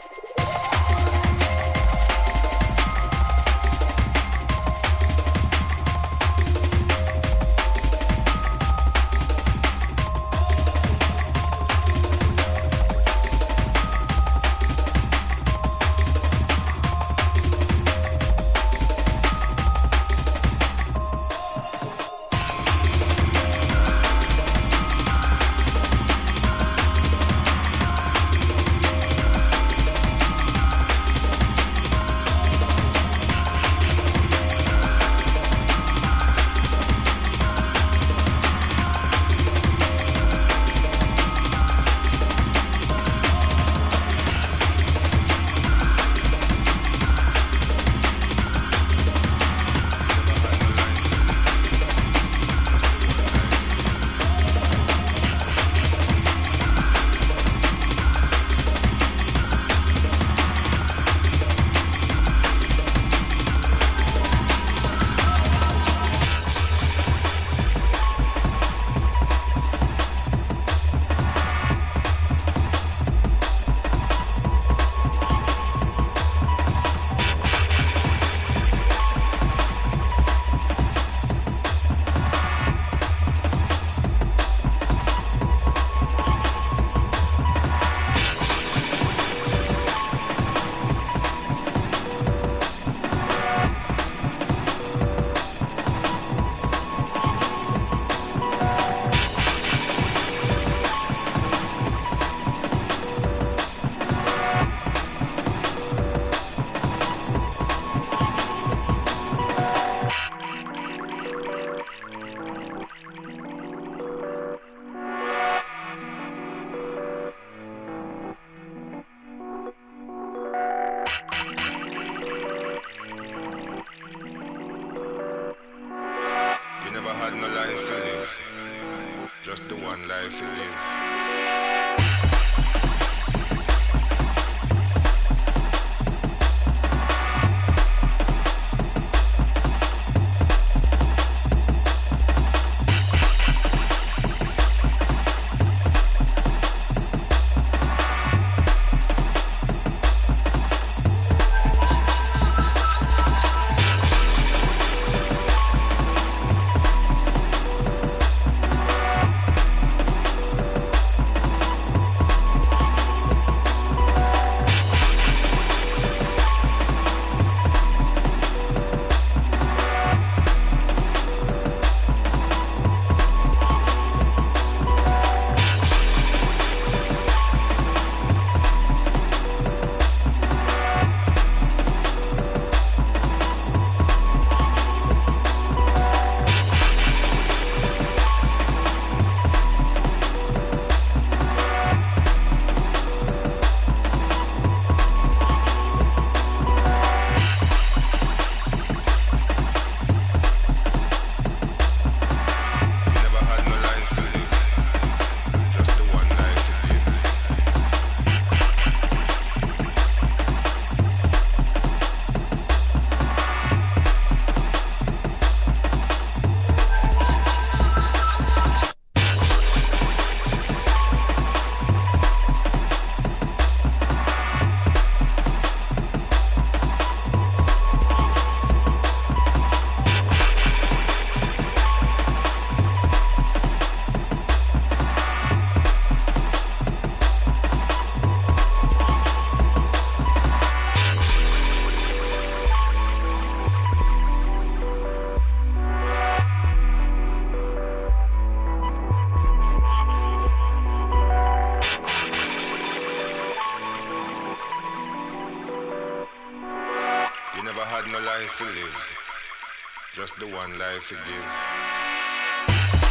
you never had no life to live, just the one life to live. life to live, just the one life to give.